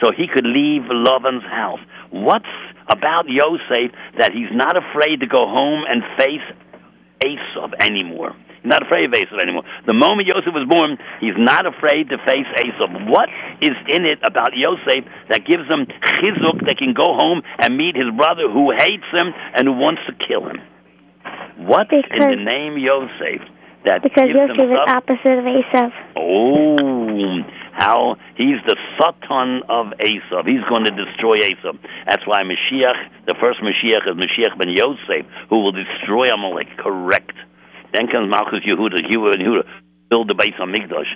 so he could leave Lavan's house? What's about Yosef that he's not afraid to go home and face Esav anymore? He's not afraid of Esav anymore. The moment Yosef was born, he's not afraid to face Esav. What is in it about Yosef that gives him chizuk that can go home and meet his brother who hates him and who wants to kill him? What's in the name Yosef that Because gives Yosef him is opposite of Esav. Oh, how he's the Satan of Esav. He's going to destroy Esav. That's why Mashiach, the first Mashiach is Mashiach ben Yosef, who will destroy Amalek. Correct. Then comes Malchus Yehuda, Yehuda and Yehuda, build the base on Migdash.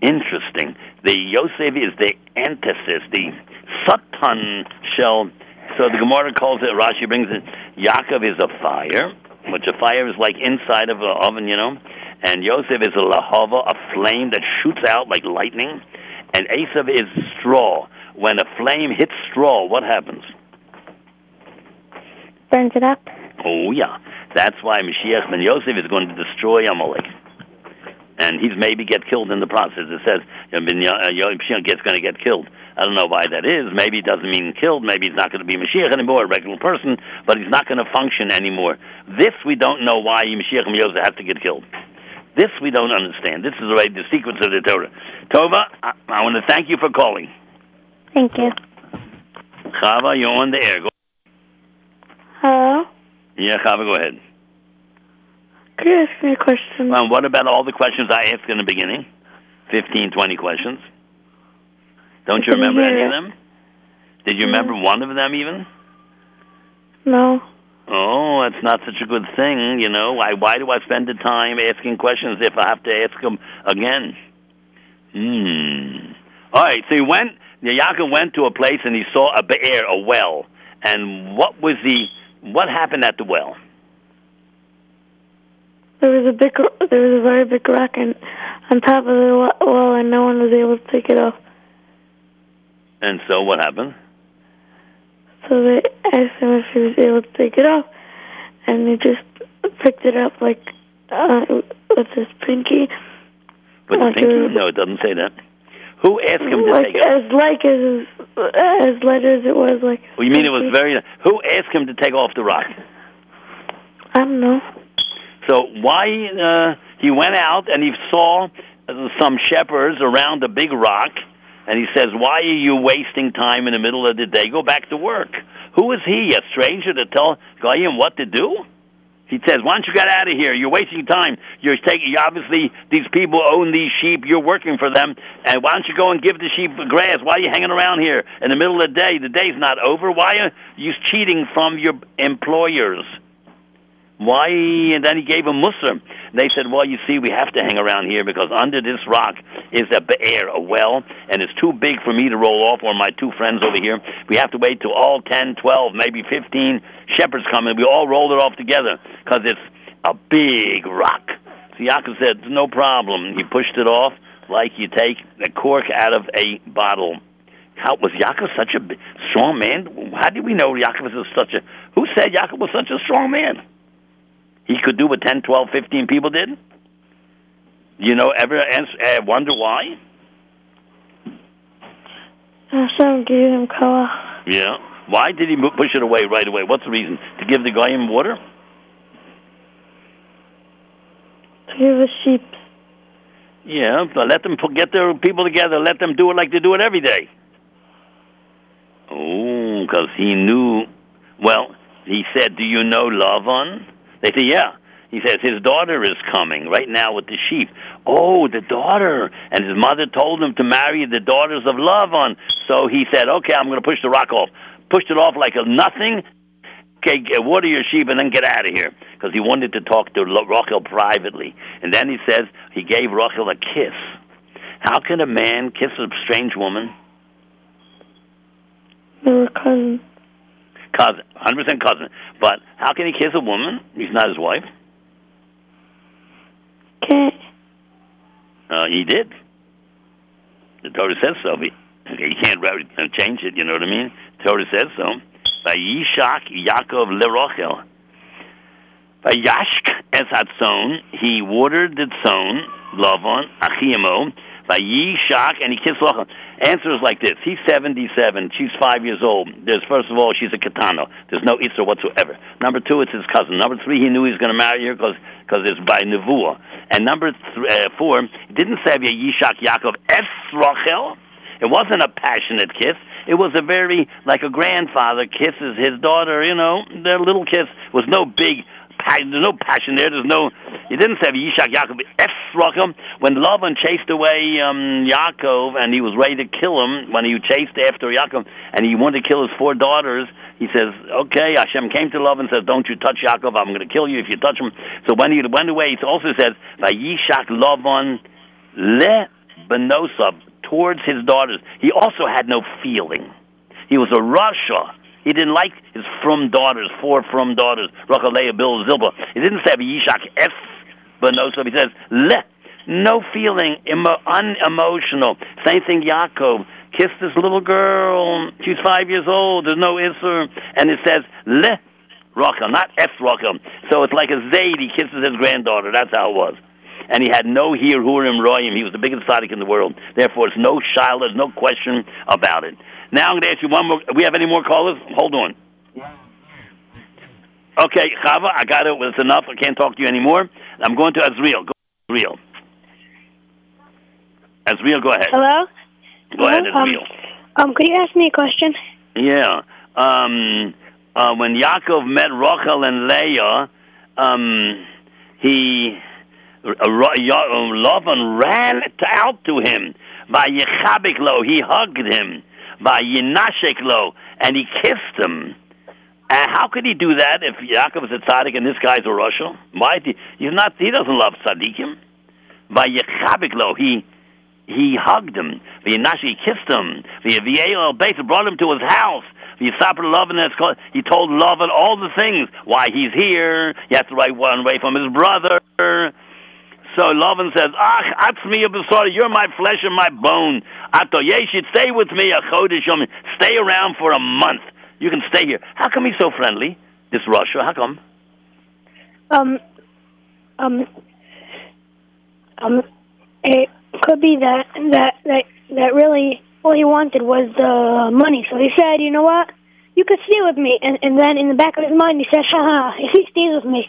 Interesting. The Yosef is the antithesis, the Satan shall. So the Gemara calls it. Rashi brings it. Yaakov is a fire, which a fire is like inside of an oven, you know. And Yosef is a lahava, a flame that shoots out like lightning. And Esav is straw. When a flame hits straw, what happens? Burns it up. Oh yeah, that's why Mashiach ben Yosef is going to destroy Amalek. and he's maybe get killed in the process. It says uh, Mashiach going to get killed. I don't know why that is. Maybe it doesn't mean killed. Maybe he's not going to be Mashiach anymore, a regular person, but he's not going to function anymore. This we don't know why Mashiach and Yosef have to get killed. This we don't understand. This is the, right, the sequence of the Torah. Tova, I, I want to thank you for calling. Thank you. Chava, you're on the air. Go. Hello? Yeah, Chava, go ahead. Could you ask me a question? Well, what about all the questions I asked in the beginning? Fifteen, twenty questions. Don't you remember any of them? Did you remember mm. one of them even? No. Oh, that's not such a good thing, you know. Why? Why do I spend the time asking questions if I have to ask them again? Hmm. All right. So he went. Yaakov went to a place and he saw a be'er, a well. And what was the? What happened at the well? There was a big, there was a very big rock and on top of the well and no one was able to take it off. And so what happened? So they asked him if he was able to take it off, and he just picked it up like uh, with his pinky, With the Like pinky? No, it doesn't say that. Who asked him to like take it? off? as like as as light as it was. Like Well, you mean it was very? Who asked him to take off the rock? I don't know. So why uh, he went out and he saw uh, some shepherds around a big rock, and he says, "Why are you wasting time in the middle of the day? Go back to work." Who is he, a stranger, to tell Goyim what to do? He says, "Why don't you get out of here? You're wasting time. You're taking. Obviously, these people own these sheep. You're working for them, and why don't you go and give the sheep grass? Why are you hanging around here in the middle of the day? The day's not over. Why are you cheating from your employers?" Why? And then he gave a Muslim. They said, well, you see, we have to hang around here because under this rock is a be'er, a well, and it's too big for me to roll off or my two friends over here. We have to wait till all 10, 12, maybe 15 shepherds come and we all roll it off together because it's a big rock. So Yaakov said, no problem. He pushed it off like you take a cork out of a bottle. How was Yaakov such a strong man? How did we know Yaakov was such a? Who said Yaakov was such a strong man? He could do what 10, 12, 15 people did? You know, ever answer, uh, wonder why? Hashem gave him koach. Yeah. Why did he push it away right away? What's the reason? To give the guy him water? to give the sheep. Yeah, but let them get their people together. Let them do it like they do it every day. Oh, because he knew. Well, he said, "Do you know Lavan?" They say, "Yeah." He says his daughter is coming right now with the sheep. Oh, the daughter! And his mother told him to marry the daughters of Lavan. So he said, "Okay, I'm going to push the rock off." Pushed it off like a nothing. Okay, water your sheep and then get out of here. Because he wanted to talk to Rachel privately. And then he says he gave Rachel a kiss. How can a man kiss a strange woman? They were cousins. Cousin, 100% cousin. But how can he kiss a woman? He's not his wife. Can't. Uh, he did. The Torah says so. He, he can't re- change it, you know what I mean? The Torah says so. Vayishak Yaakov lerochel. Vayashk es hatzon. He watered the tzon, Lavan, Achiemo. Vayishak, and he kissed Rachel. Answer is like this. He's 77. She's five years old. There's, first of all, she's a katana. There's no Isser whatsoever. Number two, it's his cousin. Number three, he knew he was going to marry her because because it's by Nevuah. And number th- uh, four, it didn't say Yishak Yaakov es Rachel. It wasn't a passionate kiss. It was a very, like a grandfather kisses his daughter, you know, their little kiss was no big, there's no passion there. There's no, He didn't say Yishak Yaakov Rachel. When Lavan chased away um, Yaakov and he was ready to kill him, when he chased after Yaakov and he wanted to kill his four daughters, he says, okay, Hashem came to Lavan and says, don't you touch Yaakov, I'm going to kill you if you touch him. So when he went away, it also says, Vayishak Lavan le benosab, towards his daughters. He also had no feeling. He was a Rasha. He didn't like his from daughters, four from daughters, Rachaleah, Bilhah, Zilpah. He didn't say Yishak F benosab. He says le, no feeling, emo- unemotional. Same thing, Yaakov kissed this little girl. She's five years old. There's no Isser. And it says, Le Rachel, not F Rachel. So it's like a Zayd. He kisses his granddaughter. That's how it was. and he had no Hirhurim Royim. He was the biggest tzaddik in the world. Therefore, it's no shiloh, there's no question about it. Now I'm going to ask you one more. We have any more callers? Hold on. Okay, Chava, I got it. It's enough. I can't talk to you anymore. I'm going to Azriel. Go Azriel. Azriel, go ahead. Hello? Go ahead, Hello? Um, Azriel. Um, could you ask me a question? Yeah. Um, uh, when Yaakov met Rachel and Leah, um, he uh, uh, Lavan ran out to him. By Yechabik lo, he hugged him. By Yinashik lo, and he kissed him. And how could he do that if Yaakov is a tzaddik and this guy's a rasha? Why? He, he's not. He doesn't love tzaddikim. By Yechabik lo, he he hugged him. V'yinashi, he kissed him. V'yaviel Beit brought him to his house. V'yisaper Lavan, he told Lavan all the things. Why he's here. He has to write one away from his brother. So Lavan says, Ach, atzmi sorry, you're my flesh and my bone. Ato yeshit, stay with me, a chodesh. Stay around for a month. You can stay here. How come he's so friendly? This rasha, how come? Um, um, um, it could be that that that that really all he wanted was the money. So he said, you know what, you could stay with me. And and then in the back of his mind, he said, Haha, if he stays with me,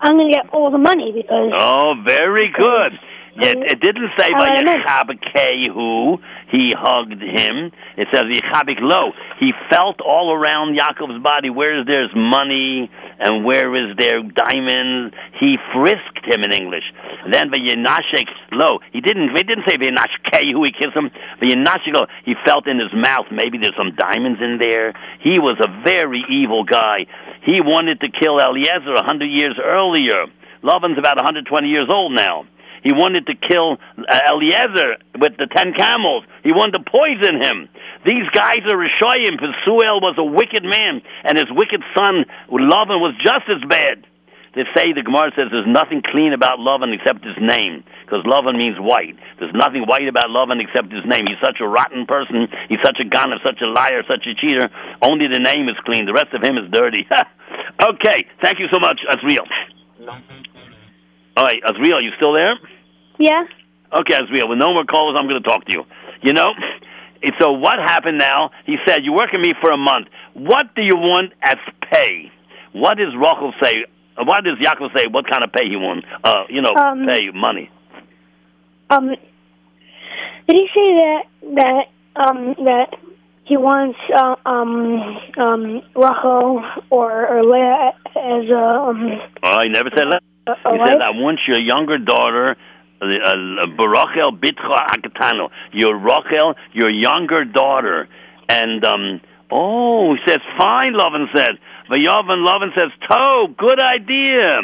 I'm gonna get all the money because. Oh, very good. It, it didn't say by no. Yechabik who he hugged him. It says Yechabik lo. He felt all around Yaakov's body. Where is there's money and where is there diamonds? He frisked him in English. Then Vayinashik lo. He didn't. He didn't say Vayinashik who he kissed him. Vayinashik lo. He felt in his mouth. Maybe there's some diamonds in there. He was a very evil guy. He wanted to kill Eliezer a hundred years earlier. Lavan's about 120 years old now. He wanted to kill uh, Eliezer with the ten camels. He wanted to poison him. These guys are Rishoyim. Besuel was a wicked man, and his wicked son Lavan was just as bad. They say the Gemara says there's nothing clean about Lavan except his name, because Lavan means white. There's nothing white about Lavan except his name. He's such a rotten person. He's such a gunner, such a liar, such a cheater. Only the name is clean. The rest of him is dirty. okay, thank you so much, Azriel. All right, Azriel, you still there? Yeah. Okay, Azriel, with no more callers, I'm going to talk to you. You know, so what happened now? He said, you work working me for a month. What do you want as pay? What does Rachel say? Uh, What does Yaakov say? What kind of pay he wants? Uh, you know, Um, pay, money. Um, did he say that that um that he wants uh, um um Rachel or or Leah as a um Oh, he never said that. a He wife? said, I want your younger daughter, uh, uh, Barachel Bitcha Akatano. Your Rachel, your younger daughter. And, um, oh, he says, fine, Lavan said. Vayavan Lavan says, To, good idea.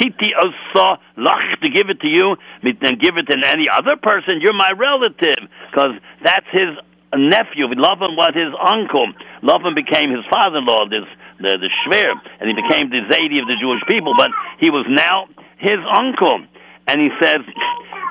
Titi Osa Lach to give it to you, and give it to any other person. You're my relative, because that's his nephew. Lavan was his uncle. Lavan became his father-in-law, this the the Shver, and he became the Zaidi of the Jewish people. But he was now his uncle, and he says,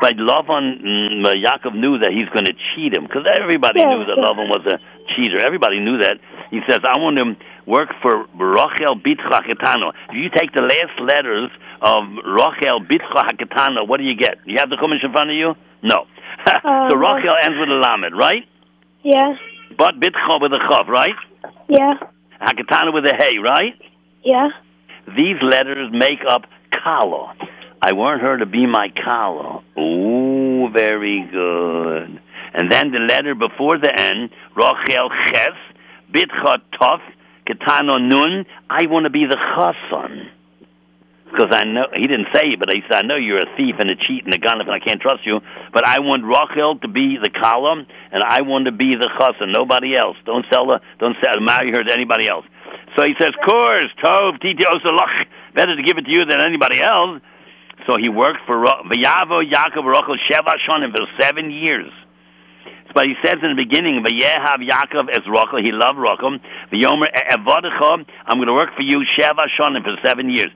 but Lavan, mm, uh, Yaakov knew that he's going to cheat him because everybody Yeah, knew that yeah. Lavan was a cheater. Everybody knew that. He says, I want to work for Rachel Bitcha Haketano. If you take the last letters of Rachel Bitcha Haketano, what do you get? You have the Chumash in front of you? No. so Uh, Rachel ends with a Lamed, right? Yeah. But Bitcha with a Chav, right? Yeah. Haketana with a Hey, right? Yeah. These letters make up Kala. I want her to be my Kala. Ooh, very good. And then the letter before the N, Rachel Ches, Bitcha Tov, Ketano Nun, I want to be the Chasan. Because I know, he didn't say but he said, I know you're a thief and a cheat and a gun and I can't trust you. But I want Rachel to be the column and I want to be the Chasan, nobody else. Don't sell her, don't sell, marry her to anybody else. So he says, Kurs, Tov, Titi Osalach, better to give it to you than anybody else. So he worked for Ra- Yaakov Rachel Sheva Shonim for seven years. But he says in the beginning, Vayehav Yaakov as Rachel, he loved Rachel. Vayomer Evodecha, I'm going to work for you Sheva Shonim for seven years.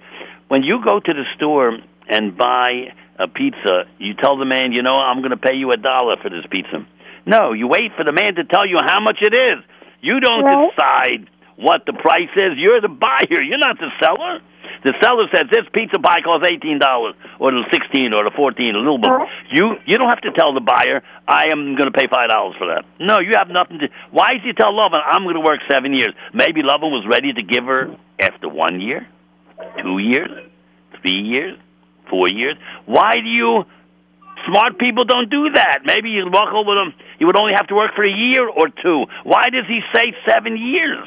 When you go to the store and buy a pizza, you tell the man, you know, I'm going to pay you a dollar for this pizza. No, you wait for the man to tell you how much it is. You don't Right. decide what the price is. You're the buyer. You're not the seller. The seller says this pizza pie costs eighteen dollars, or the sixteen, or the fourteen, a little bit. Uh-huh. You you don't have to tell the buyer I am going to pay five dollars for that. No, you have nothing to. Why did you tell Lavan I'm going to work seven years? Maybe Lavan was ready to give her after one year, two years, three years, four years. Why do you? Smart people don't do that. Maybe you walk over them. You would only have to work for a year or two. Why does he say seven years?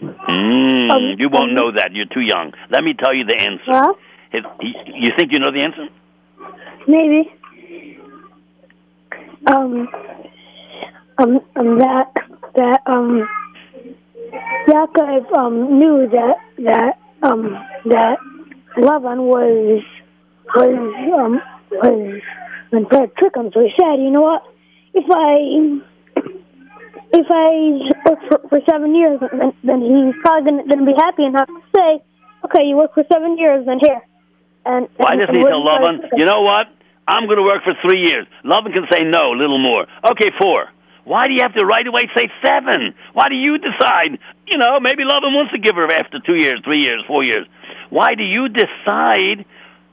Mm, Um, you won't um, know that. You're too young. Let me tell you the answer. It, you think you know the answer? maybe. Um, um, um, that that um, Yaakov um knew that that um that Lavan was was um was to try to trick him. So he said, you know what? If I if I work for, for seven years, then, then he's probably going to be happy enough to say, okay, you work for seven years, then here. And doesn't he and tell gonna love him. you know what? I'm going to work for three years. Lavan can say no, a little more. Okay, four. Why do you have to right away say seven? Why do you decide? You know, maybe Lavan wants to give her after two years, three years, four years. Why do you decide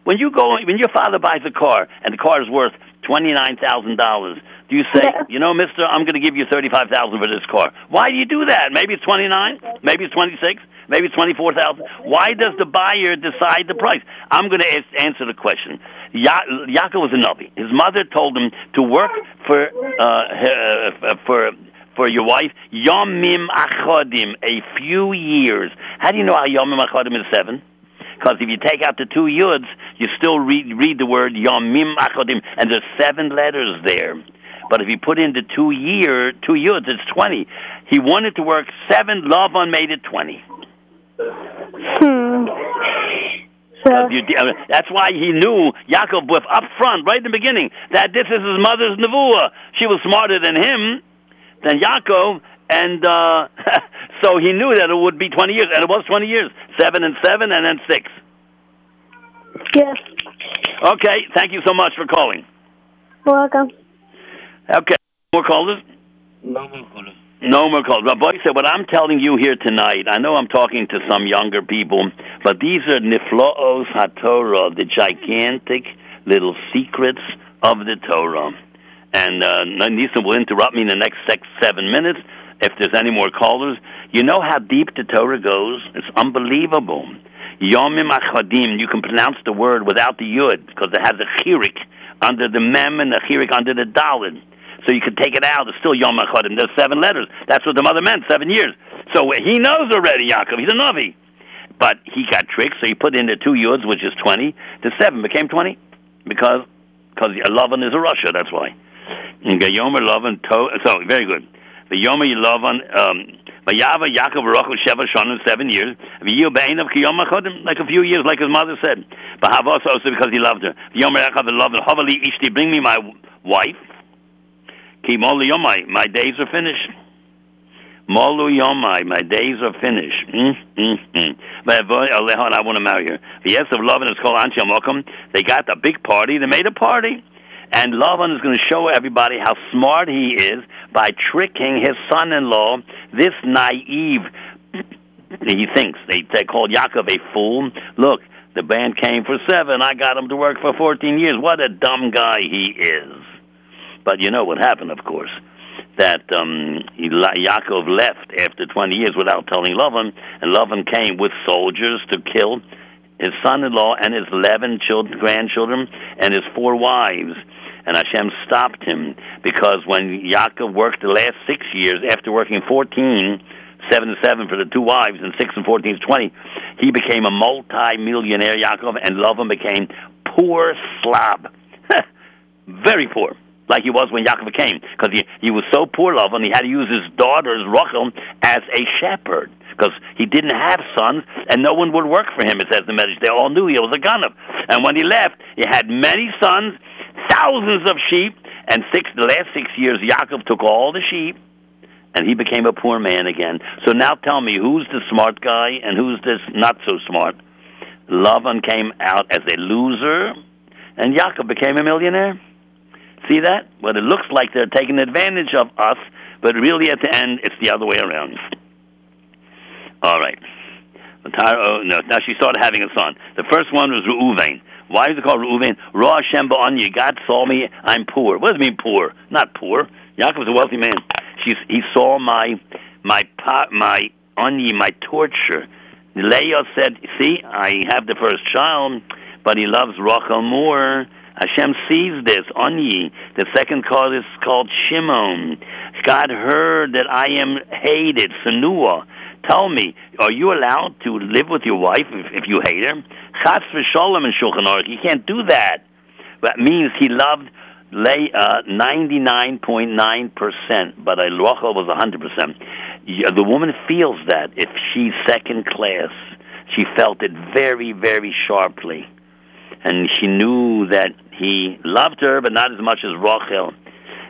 when you go when your father buys a car and the car is worth twenty nine thousand dollars? Do you say, you know, Mister, I'm going to give you thirty five thousand for this car? Why do you do that? Maybe it's twenty nine, maybe it's twenty six, maybe it's twenty four thousand. Why does the buyer decide the price? I'm going to ask, answer the question. Ya- Yaakov was a navi. His mother told him to work for uh, uh, for for your wife yomim achodim, a few years. How do you know how yomim achodim is seven? Because if you take out the two yuds, you still read read the word yomim achodim, and there's seven letters there. But if you put into two year two yuds, it's twenty. He wanted to work seven. Lavan made it twenty. Hmm. So, That's why he knew Yaakov was up front, right in the beginning, that this is his mother's nevuah. She was smarter than him, than Yaakov, and uh, so he knew that it would be 20 years, and it was 20 years. Seven and seven, and then six. yeah, Okay, thank you so much for calling. welcome. Okay, more callers? No more callers. No more calls. But Buddy said, what I'm telling you here tonight, I know I'm talking to some younger people, but these are Niflaos HaTorah, the gigantic little secrets of the Torah. And uh, Nisa will interrupt me in the next six, seven minutes if there's any more callers. You know how deep the Torah goes? It's unbelievable. Yomim Achadim, you can pronounce the word without the Yud because it has a chirik under the Mem and a chirik under the Dalit. So you could take it out. It's still Yom Achadim. There's seven letters. That's what the mother meant, seven years. So he knows already, Yaakov. He's a Navi. But he got tricked, so he put in the two Yuds, which is 20. The seven became 20 because because Lavan is a rasha, that's why. And Gayomer Lavan, so very good. The Yomer Lavan, um, Vayava Yaakov Rachel Sheva Shonim, seven years. V'yu Be'en Kiyom Achadim, like a few years, like his mother said. Bahavos also because he loved her. Yomer Yaakov Lavan, Havali Ishti, bring me my wife. Ki Yomai, my days are finished. Molu Yomai, my days are finished. Mm, mm, mm. But Alehon, I want to marry her. The yes of Lavan is called Anti Amokum. They got a big party. They made a party. And Lavan is going to show everybody how smart he is by tricking his son-in-law, this naive. He thinks they, they called Yaakov a fool. Look, the band came for seven. I got him to work for 14 years. What a dumb guy he is. But you know what happened, of course, that um, Yaakov left after 20 years without telling Lavan, and Lavan came with soldiers to kill his son-in-law and his 11 children, grandchildren and his four wives. And Hashem stopped him because when Yaakov worked the last six years, after working 14, seven and seven for the two wives, and six and fourteen is 20, he became a multi-millionaire, Yaakov, and Lavan became poor slob. Very poor like he was when Yaakov came, because he, he was so poor, love, and he had to use his daughters, Rachel, as a shepherd, because he didn't have sons, and no one would work for him, it says the message. They all knew he was a gunner. And when he left, he had many sons, thousands of sheep, and six the last six years, Yaakov took all the sheep, and he became a poor man again. So now tell me, who's the smart guy, and who's this not so smart? Lavan came out as a loser, and Yaakov became a millionaire. See that? Well, it looks like they're taking advantage of us, but really at the end, it's the other way around. All right. Oh, no. Now she started having a son. The first one was Reuven. Why is it called Reuven? Ra Hashem Ba'anya. God saw me. I'm poor. What does it mean poor? Not poor. Yaakov is a wealthy man. She's, he saw my my pot, my onion, my torture. Leah said, "See, I have the first child, but he loves Rachel more." Hashem sees this. Oniy. The second cause is called Shimon. God heard that I am hated. Sanua. Tell me, are you allowed to live with your wife if, if you hate her? Chatz v'sholem in Shulchan Aruch. You can't do that. That means he loved lay uh, 99.9%, but Rachel was 100%. The woman feels that if she's second class. She felt it very, very sharply. And she knew that he loved her, but not as much as Rachel.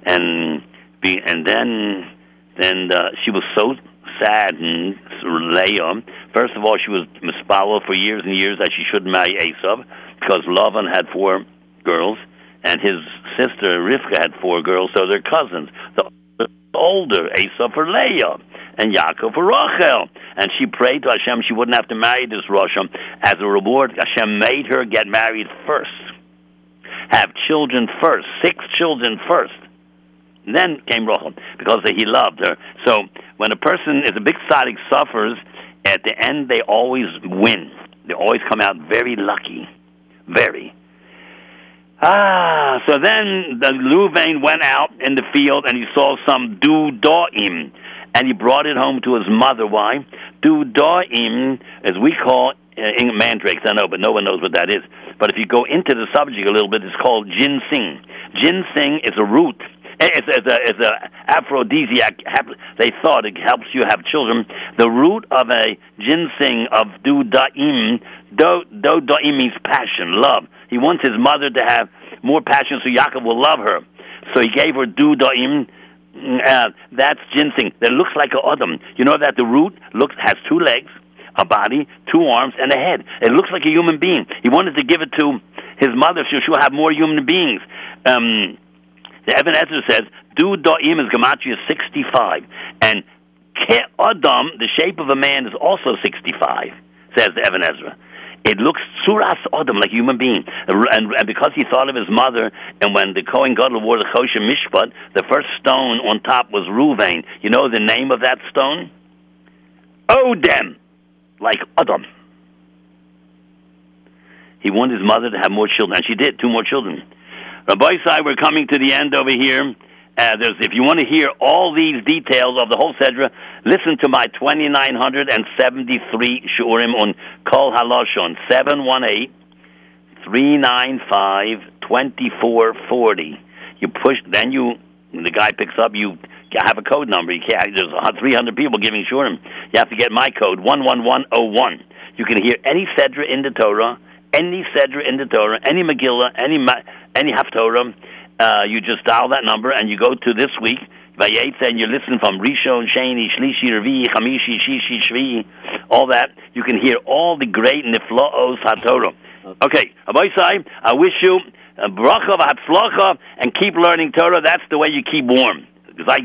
And be, and then then uh, she was so saddened, Leah. First of all, she was mispalo for years and years that she shouldn't marry Esav because Lavan had four girls and his sister Rivka had four girls, so they're cousins. The older Esav for Leah and Yaakov for Rachel. And she prayed to Hashem she wouldn't have to marry this Rosham. As a reward, Hashem made her get married first, have children first, six children first. And then came Rachel because he loved her. So when a person is a big tzaddik suffers, at the end they always win. They always come out very lucky, very. Ah, so then the Reuven went out in the field and he saw some dudaim, and he brought it home to his mother. Why? Dudaim, as we call uh, mandrakes, I know, but no one knows what that is. But if you go into the subject a little bit, it's called ginseng. Ginseng is a root. It's, it's a it's a aphrodisiac. They thought it helps you have children. The root of a ginseng of dudaim, do do daim means passion, love. He wants his mother to have more passion, so Yaakov will love her. So he gave her dudaim. Uh, that's ginseng. That looks like a adam. You know that the root looks has two legs, a body, two arms, and a head. It looks like a human being. He wanted to give it to his mother so she'll have more human beings. Um, the says, Du Da'im is Gematria 65. And Ke Adam, the shape of a man, is also 65, says the Ezra. It looks suras Adam, like a human being. And, and because he thought of his mother, and when the Kohen Gadol wore the Choshen Mishpat, the first stone on top was Ruvain. You know the name of that stone? Odem, like Adam. He wanted his mother to have more children, and she did, two more children. Rabbosai, we're coming to the end over here. Uh, if you want to hear all these details of the whole Sedra, listen to my 2973 Shiurim on Kol Haloshon, 718 395 2440. You push, then you, the guy picks up, you have a code number. You can't, there's 300 people giving Shiurim. You have to get my code, 11101. You can hear any Sedra in the Torah, any Sedra in the Torah, any Megillah, any any Haftorah, uh, you just dial that number and you go to this week, Vayetza, and you listen from Rishon, Sheni, Shlishi, Revi, Chamishi, Shishi, Shvi, all that. You can hear all the great Niflaos HaTorah. Okay, Rabbosai, I wish you a bracha, a and keep learning Torah. That's the way you keep warm. Zai